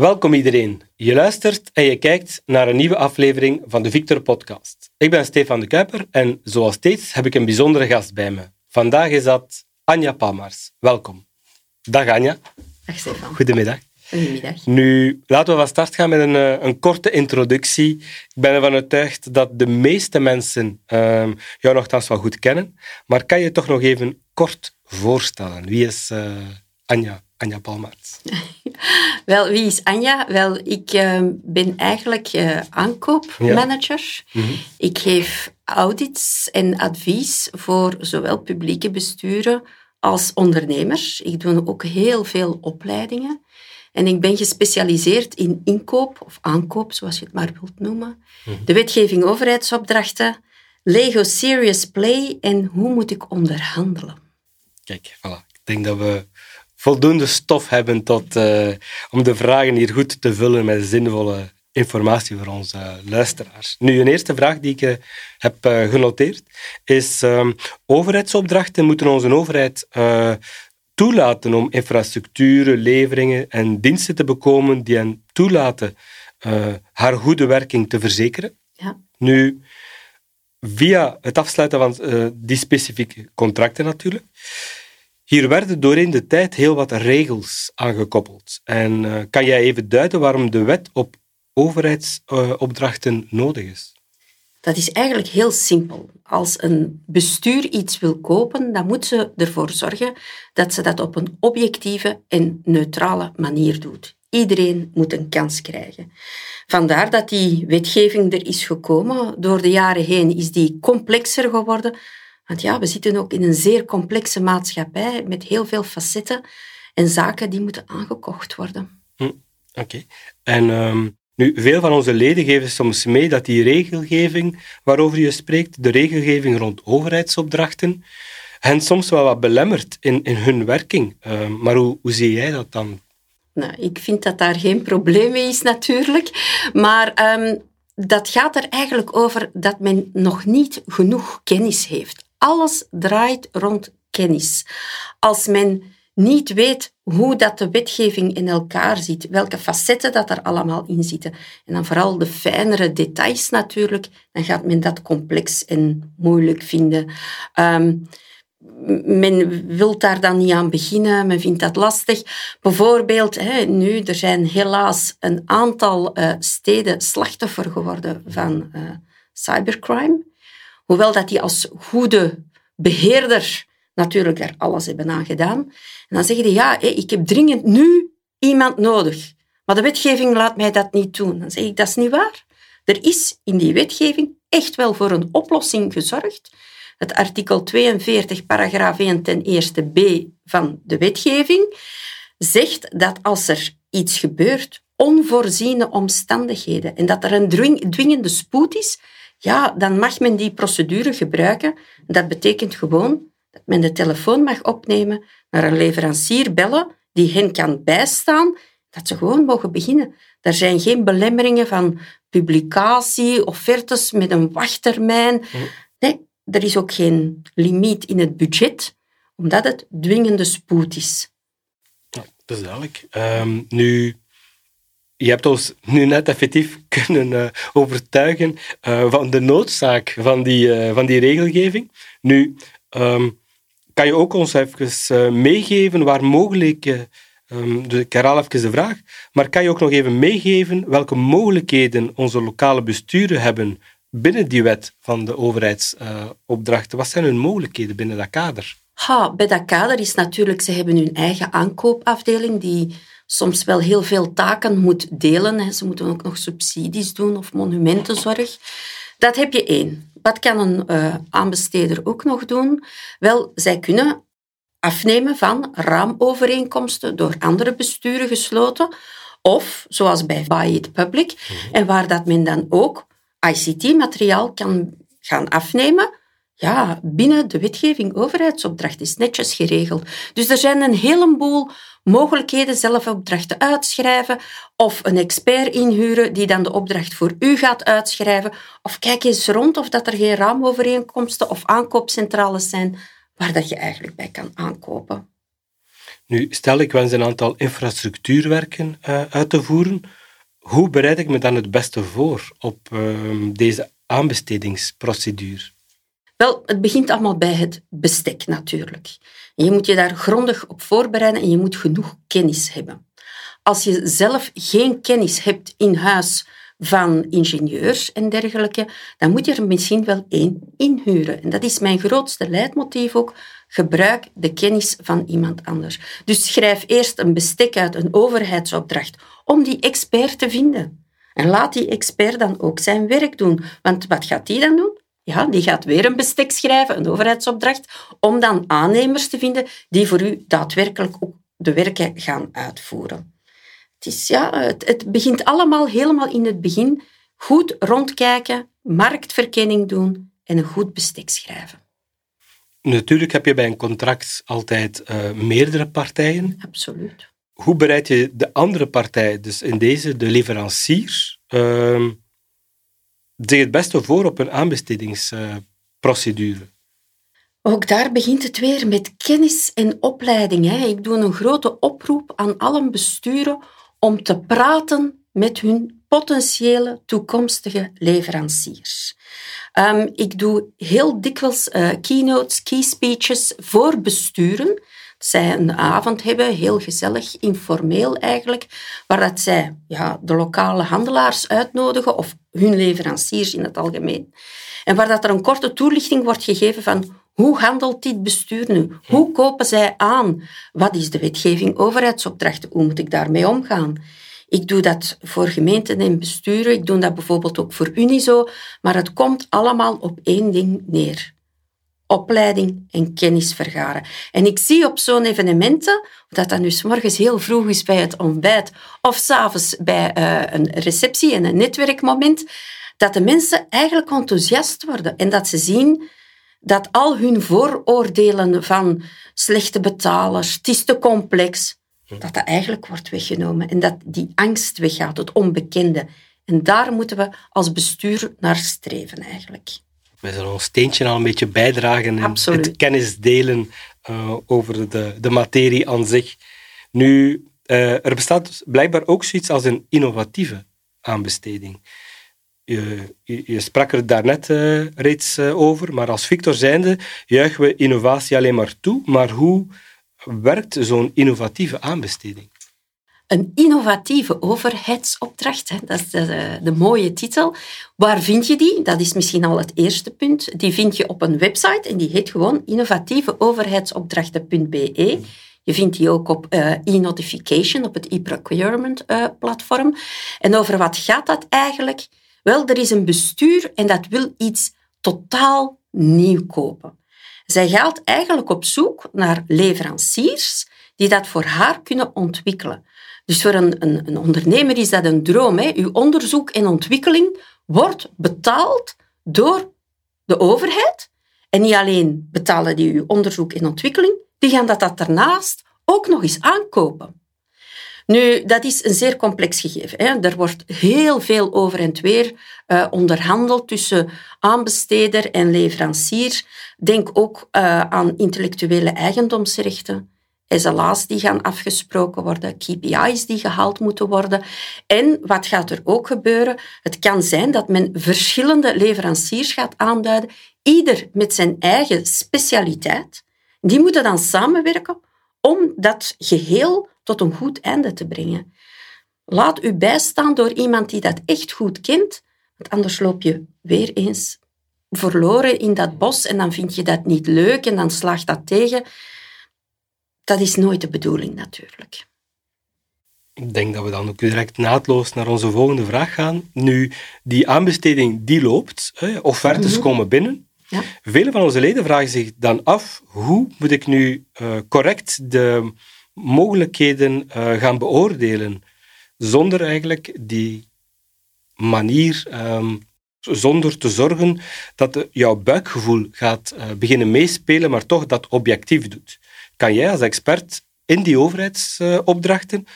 Welkom iedereen. Je luistert en je kijkt naar een nieuwe aflevering van de Victor Podcast. Ik ben Stefan de Kuiper en zoals steeds heb ik een bijzondere gast bij me. Vandaag is dat Anja Palmars. Welkom. Dag Anja. Dag Stefan. Goedemiddag. Goedemiddag. Nu, laten we van start gaan met een, eh, een korte introductie. Ik ben ervan overtuigd dat de meeste mensen uh, jou nogthans wel goed kennen, maar kan je toch nog even kort voorstellen? Wie is uh, Anja? Anja Palmaerts. Wel, wie is Anja? Wel, ik uh, ben eigenlijk uh, aankoopmanager. Ja. Mm -hmm. Ik geef audits en advies voor zowel publieke besturen als ondernemers. Ik doe ook heel veel opleidingen. En ik ben gespecialiseerd in inkoop of aankoop, zoals je het maar wilt noemen. Mm -hmm. De wetgeving overheidsopdrachten, Lego Serious Play en hoe moet ik onderhandelen. Kijk, voilà. Ik denk dat we voldoende stof hebben tot, uh, om de vragen hier goed te vullen met zinvolle informatie voor onze uh, luisteraars. Nu, een eerste vraag die ik uh, heb genoteerd is: ehm, overheidsopdrachten moeten onze overheid toelaten om infrastructuren, leveringen en diensten te bekomen die hen toelaten haar goede werking te verzekeren. Ja. Nu, via het afsluiten van die specifieke contracten natuurlijk. Hier werden doorheen de tijd heel wat regels aangekoppeld. En uh, kan jij even duiden waarom de wet op overheidsopdrachten uh, nodig is? Dat is eigenlijk heel simpel. Als een bestuur iets wil kopen, dan moet ze ervoor zorgen dat ze dat op een objectieve en neutrale manier doet. Iedereen moet een kans krijgen. Vandaar dat die wetgeving er is gekomen. Door de jaren heen is die complexer geworden, want ja, we zitten ook in een zeer complexe maatschappij met heel veel facetten en zaken die moeten aangekocht worden. Hm, Oké. Okay. En um, nu, veel van onze leden geven soms mee dat die regelgeving waarover je spreekt, de regelgeving rond overheidsopdrachten, hen soms wel wat belemmert in, in hun werking. Um, maar hoe, hoe zie jij dat dan? Nou, ik vind dat daar geen probleem mee is natuurlijk, maar um, dat gaat er eigenlijk over dat men nog niet genoeg kennis heeft. Alles draait rond kennis. Als men niet weet hoe dat de wetgeving in elkaar zit, welke facetten dat er allemaal in zitten, en dan vooral de fijnere details natuurlijk, dan gaat men dat complex en moeilijk vinden. Um, men wil daar dan niet aan beginnen, men vindt dat lastig. Bijvoorbeeld, nu, er zijn helaas een aantal uh, steden slachtoffer geworden van uh, cybercrime. Hoewel dat die als goede beheerder natuurlijk daar alles hebben aan gedaan. En dan zeggen die, ja, ik heb dringend nu iemand nodig. Maar de wetgeving laat mij dat niet doen. Dan zeg ik, dat is niet waar. Er is in die wetgeving echt wel voor een oplossing gezorgd. Het artikel 42, paragraaf 1 ten eerste b van de wetgeving zegt dat als er iets gebeurt, onvoorziene omstandigheden, en dat er een dwingende spoed is, ja, dan mag men die procedure gebruiken. Dat betekent gewoon dat men de telefoon mag opnemen, naar een leverancier bellen die hen kan bijstaan, dat ze gewoon mogen beginnen. Er zijn geen belemmeringen van publicatie, offertes met een wachttermijn. Nee, er is ook geen limiet in het budget, omdat het dwingende spoed is. Ja, dat is duidelijk. Um, nu, je hebt ons nu net effectief kunnen uh, overtuigen uh, van de noodzaak van die, uh, van die regelgeving. Nu, um, kan je ook ons even meegeven waar mogelijk, um, dus ik herhaal even de vraag, maar kan je ook nog even meegeven welke mogelijkheden onze lokale besturen hebben binnen die wet van de overheidsopdrachten? Wat zijn hun mogelijkheden binnen dat kader? Ha, bij dat kader is natuurlijk, ze hebben hun eigen aankoopafdeling die soms wel heel veel taken moet delen. Ze moeten ook nog subsidies doen of monumentenzorg. Dat heb je één. Wat kan een uh, aanbesteder ook nog doen? Wel, zij kunnen afnemen van raamovereenkomsten door andere besturen gesloten of, zoals bij Buy It Public, mhm. en waar dat men dan ook ICT-materiaal kan gaan afnemen ja, binnen de wetgeving overheidsopdracht is netjes geregeld. Dus er zijn een heleboel mogelijkheden zelf opdrachten uitschrijven of een expert inhuren die dan de opdracht voor u gaat uitschrijven. Of kijk eens rond of dat er geen raamovereenkomsten of aankoopcentrales zijn waar dat je eigenlijk bij kan aankopen. Nu, stel ik wens een aantal infrastructuurwerken uh, uit te voeren. Hoe bereid ik me dan het beste voor op uh, deze aanbestedingsprocedure? Wel, het begint allemaal bij het bestek natuurlijk. Je moet je daar grondig op voorbereiden en je moet genoeg kennis hebben. Als je zelf geen kennis hebt in huis van ingenieurs en dergelijke, dan moet je er misschien wel één inhuren. En dat is mijn grootste leidmotief ook. Gebruik de kennis van iemand anders. Dus schrijf eerst een bestek uit, een overheidsopdracht, om die expert te vinden. En laat die expert dan ook zijn werk doen. Want wat gaat die dan doen? Ja, die gaat weer een bestek schrijven, een overheidsopdracht, om dan aannemers te vinden die voor u daadwerkelijk ook de werken gaan uitvoeren. Het, is, ja, het, het begint allemaal helemaal in het begin. Goed rondkijken, marktverkenning doen en een goed bestek schrijven. Natuurlijk heb je bij een contract altijd uh, meerdere partijen. Absoluut. Hoe bereid je de andere partij, dus in deze de leverancier, uh, zich het beste voor op een aanbestedingsprocedure? Ook daar begint het weer met kennis en opleiding. Hè. Ik doe een grote oproep aan alle besturen om te praten met hun potentiële toekomstige leveranciers. Um, ik doe heel dikwijls uh, keynotes, key speeches voor besturen. Zij een avond hebben, heel gezellig, informeel eigenlijk, waar dat zij ja, de lokale handelaars uitnodigen of hun leveranciers in het algemeen. En waar dat er een korte toelichting wordt gegeven van hoe handelt dit bestuur nu? Hoe kopen zij aan? Wat is de wetgeving overheidsopdrachten? Hoe moet ik daarmee omgaan? Ik doe dat voor gemeenten en besturen. Ik doe dat bijvoorbeeld ook voor Unizo. Maar het komt allemaal op één ding neer. Opleiding en kennis vergaren. En ik zie op zo'n evenementen, dat dan nu s morgens heel vroeg is bij het ontbijt, of s'avonds bij uh, een receptie en een netwerkmoment, dat de mensen eigenlijk enthousiast worden en dat ze zien dat al hun vooroordelen van slechte betalers, het is te complex, dat dat eigenlijk wordt weggenomen en dat die angst weggaat, het onbekende. En daar moeten we als bestuur naar streven eigenlijk. We zullen ons steentje al een beetje bijdragen in het kennis delen uh, over de, de materie aan zich. Nu, uh, er bestaat blijkbaar ook zoiets als een innovatieve aanbesteding. Je, je, sprak er daarnet uh, reeds over, maar als Victor zijnde juichen we innovatie alleen maar toe. Maar hoe werkt zo'n innovatieve aanbesteding? Een innovatieve overheidsopdracht, hè, dat is de, de, mooie titel. Waar vind je die? Dat is misschien al het eerste punt. Die vind je op een website en die heet gewoon innovatieveoverheidsopdrachten.be. Je vindt die ook op uh, e-notification, op het e-procurement uh, platform. En over wat gaat dat eigenlijk? Wel, er is een bestuur en dat wil iets totaal nieuw kopen. Zij gaat eigenlijk op zoek naar leveranciers die dat voor haar kunnen ontwikkelen. Dus voor een, een, een ondernemer is dat een droom. Hè? Uw onderzoek en ontwikkeling wordt betaald door de overheid. En niet alleen betalen die uw onderzoek en ontwikkeling, die gaan dat, dat daarnaast ook nog eens aankopen. Nu, dat is een zeer complex gegeven. Hè. Er wordt heel veel over en weer uh, onderhandeld tussen aanbesteder en leverancier. Denk ook uh, aan intellectuele eigendomsrechten. SLA's die gaan afgesproken worden, KPI's die gehaald moeten worden. En wat gaat er ook gebeuren? Het kan zijn dat men verschillende leveranciers gaat aanduiden, ieder met zijn eigen specialiteit. Die moeten dan samenwerken om dat geheel tot een goed einde te brengen. Laat u bijstaan door iemand die dat echt goed kent, want anders loop je weer eens verloren in dat bos en dan vind je dat niet leuk en dan slaagt dat tegen. Dat is nooit de bedoeling natuurlijk. Ik denk dat we dan ook direct naadloos naar onze volgende vraag gaan. Nu, die aanbesteding die loopt, offertes mm komen binnen. Ja. Vele van onze leden vragen zich dan af, hoe moet ik nu uh, correct de mogelijkheden uh, gaan beoordelen, zonder eigenlijk die manier, um, zonder te zorgen dat de, jouw buikgevoel gaat uh, beginnen meespelen, maar toch dat objectief doet. Kan jij als expert in die overheidsopdrachten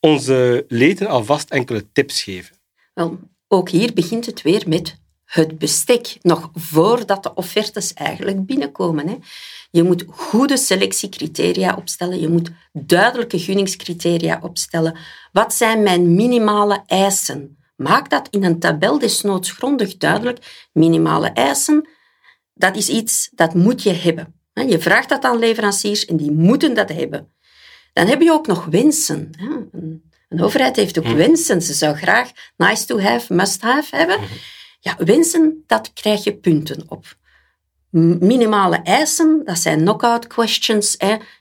onze leden alvast enkele tips geven? Wel, ook hier begint het weer met het bestek, nog voordat de offertes eigenlijk binnenkomen. Hè. Je moet goede selectiecriteria opstellen, je moet duidelijke gunningscriteria opstellen. Wat zijn mijn minimale eisen? Maak dat in een tabel desnoods grondig duidelijk. Minimale eisen, dat is iets dat moet je hebben. Je vraagt dat aan leveranciers en die moeten dat hebben. Dan heb je ook nog wensen. Een overheid heeft ook hm. wensen. Ze zou graag nice to have, must have hebben. Hm. Ja, wensen, dat krijg je punten op. Minimale eisen, dat zijn knockout questions.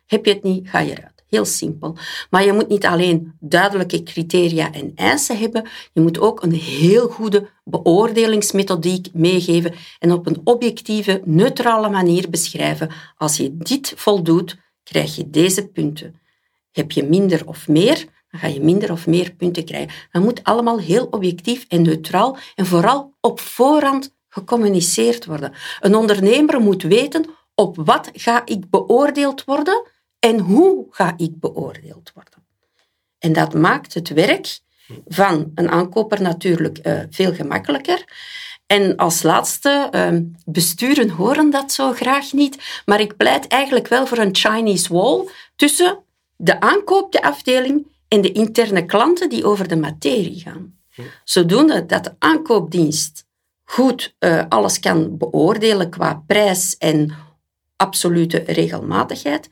Heb je het niet, ga je eruit. Heel simpel. Maar je moet niet alleen duidelijke criteria en eisen hebben, je moet ook een heel goede beoordelingsmethodiek meegeven en op een objectieve, neutrale manier beschrijven. Als je dit voldoet, krijg je deze punten. Heb je minder of meer, dan ga je minder of meer punten krijgen. Dat moet allemaal heel objectief en neutraal en vooral op voorhand gecommuniceerd worden. Een ondernemer moet weten op wat ga ik beoordeeld worden en hoe ga ik beoordeeld worden. En dat maakt het werk van een aankoper natuurlijk uh, veel gemakkelijker. En als laatste, uh, besturen horen dat zo graag niet, maar ik pleit eigenlijk wel voor een Chinese wall tussen de aankoopafdeling en de interne klanten die over de materie gaan. Zodoende dat de aankoopdienst goed uh, alles kan beoordelen qua prijs en absolute regelmatigheid.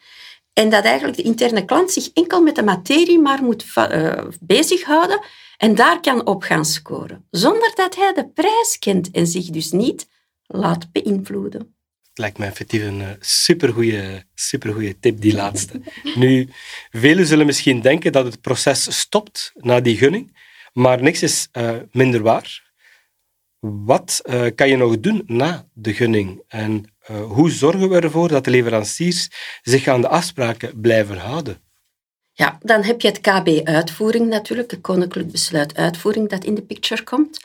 En dat eigenlijk de interne klant zich enkel met de materie maar moet uh, bezighouden en daar kan op gaan scoren. Zonder dat hij de prijs kent en zich dus niet laat beïnvloeden. Het lijkt mij effectief een uh, supergoeie, supergoeie tip, die laatste. Nu, velen zullen misschien denken dat het proces stopt na die gunning, maar niks is uh, minder waar. Wat uh, kan je nog doen na de gunning? En uh, hoe zorgen we ervoor dat de leveranciers zich aan de afspraken blijven houden? Ja, dan heb je het KB-uitvoering natuurlijk, het Koninklijk Besluit Uitvoering dat in de picture komt.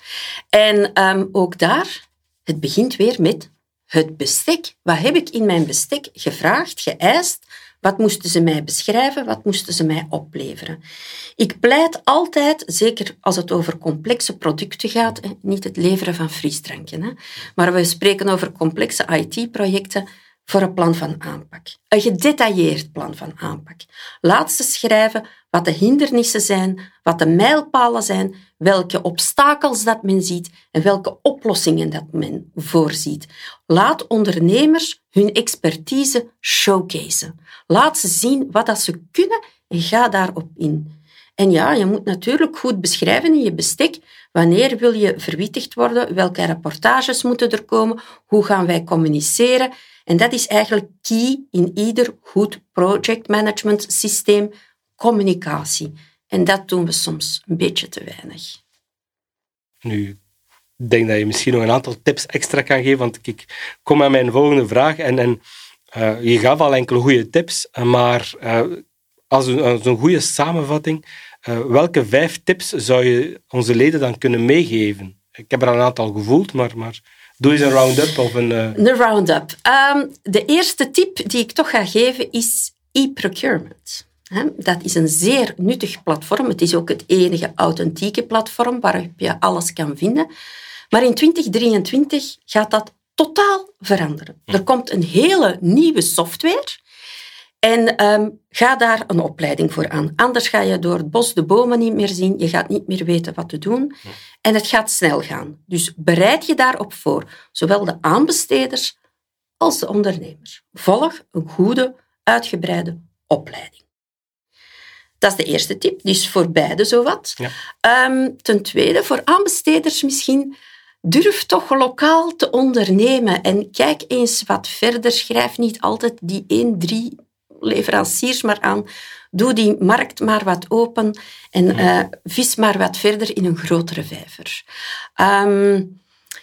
En um, ook daar, het begint weer met het bestek. Wat heb ik in mijn bestek gevraagd, geëist? Wat moesten ze mij beschrijven? Wat moesten ze mij opleveren? Ik pleit altijd, zeker als het over complexe producten gaat, niet het leveren van frisdranken, maar we spreken over complexe IT-projecten, voor een plan van aanpak. Een gedetailleerd plan van aanpak. Laat ze schrijven wat de hindernissen zijn, wat de mijlpalen zijn, welke obstakels dat men ziet en welke oplossingen dat men voorziet. Laat ondernemers hun expertise showcaseen. Laat ze zien wat dat ze kunnen en ga daarop in. En ja, je moet natuurlijk goed beschrijven in je bestek wanneer wil je verwittigd worden, welke rapportages moeten er komen, hoe gaan wij communiceren. En dat is eigenlijk key in ieder goed projectmanagement systeem, communicatie. En dat doen we soms een beetje te weinig. Nu, ik denk dat je misschien nog een aantal tips extra kan geven, want ik kom aan mijn volgende vraag. En, en uh, je gaf al enkele goede tips, maar uh, als, als een goede samenvatting, uh, welke vijf tips zou je onze leden dan kunnen meegeven? Ik heb er een aantal gevoeld, maar, maar Doe eens een round-up of een... Uh... Een round-up. Um, de eerste tip die ik toch ga geven is e-procurement. Dat is een zeer nuttig platform. Het is ook het enige authentieke platform waarop je alles kan vinden. Maar in 2023 gaat dat totaal veranderen. Er komt een hele nieuwe software en um, ga daar een opleiding voor aan. Anders ga je door het bos de bomen niet meer zien. Je gaat niet meer weten wat te doen. En het gaat snel gaan. Dus bereid je daarop voor. Zowel de aanbesteders als de ondernemers. Volg een goede, uitgebreide opleiding. Dat is de eerste tip. Dus voor beide zowat. Ja. Um, ten tweede, voor aanbesteders misschien durf toch lokaal te ondernemen en kijk eens wat verder. Schrijf niet altijd die 1, 3 leveranciers maar aan. Doe die markt maar wat open en uh, vis maar wat verder in een grotere vijver. Um,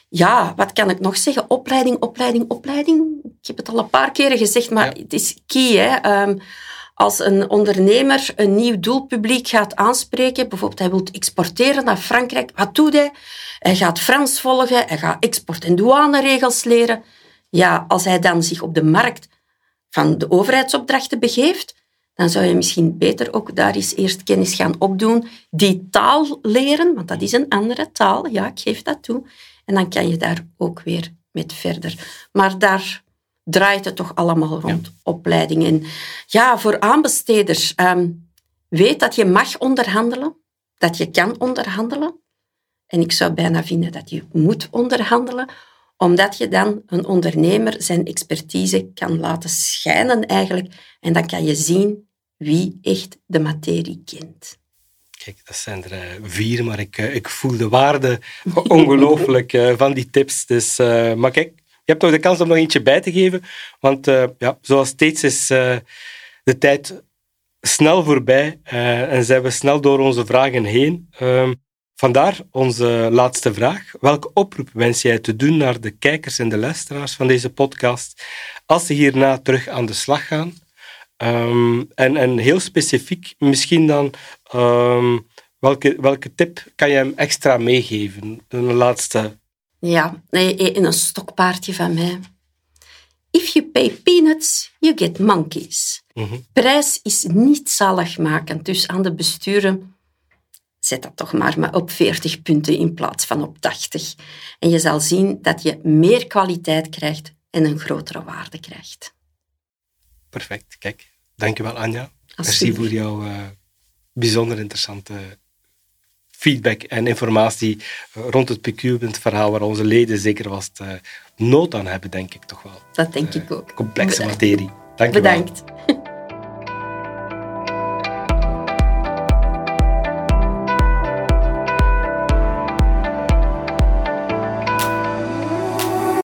ja, wat kan ik nog zeggen? Opleiding, opleiding, opleiding. Ik heb het al een paar keren gezegd, maar het is key. Hè? Um, als een ondernemer een nieuw doelpubliek gaat aanspreken, bijvoorbeeld hij wil exporteren naar Frankrijk, wat doet hij? Hij gaat Frans volgen, hij gaat export- en douaneregels leren. Ja, als hij dan zich op de markt van de overheidsopdrachten begeeft, dan zou je misschien beter ook daar eens eerst kennis gaan opdoen. Die taal leren, want dat is een andere taal. Ja, ik geef dat toe. En dan kan je daar ook weer met verder. Maar daar draait het toch allemaal rond opleiding. En ja, voor aanbesteders, ehm, weet dat je mag onderhandelen, dat je kan onderhandelen. En ik zou bijna vinden dat je moet onderhandelen, omdat je dan een ondernemer zijn expertise kan laten schijnen eigenlijk. En dan kan je zien wie echt de materie kent. Kijk, dat zijn er eh, vier, maar ik, eh, ik voel de waarde ongelooflijk eh, van die tips. Dus, maar kijk, je hebt nog de kans om nog eentje bij te geven. Want ja, zoals steeds is de tijd snel voorbij en zijn we snel door onze vragen heen. Ehm, vandaar onze laatste vraag. Welke oproep wens jij te doen naar de kijkers en de luisteraars van deze podcast als ze hierna terug aan de slag gaan? Um, en, en heel specifiek misschien dan, um, welke, welke tip kan je hem extra meegeven? Een laatste. Ja, in een stokpaardje van mij. If you pay peanuts, you get monkeys. Mm Prijs is niet zaligmakend, dus aan de besturen zet dat toch maar, maar op 40 punten in plaats van op 80. En je zal zien dat je meer kwaliteit krijgt en een grotere waarde krijgt. Perfect, kijk. Dankjewel Anja. Merci voor jouw uh, bijzonder interessante feedback en informatie eh, rond het procurement verhaal waar onze leden zeker vast uh, nood aan hebben, denk ik toch wel. Dat denk ik ook. Complexe materie. Dank je Bedankt.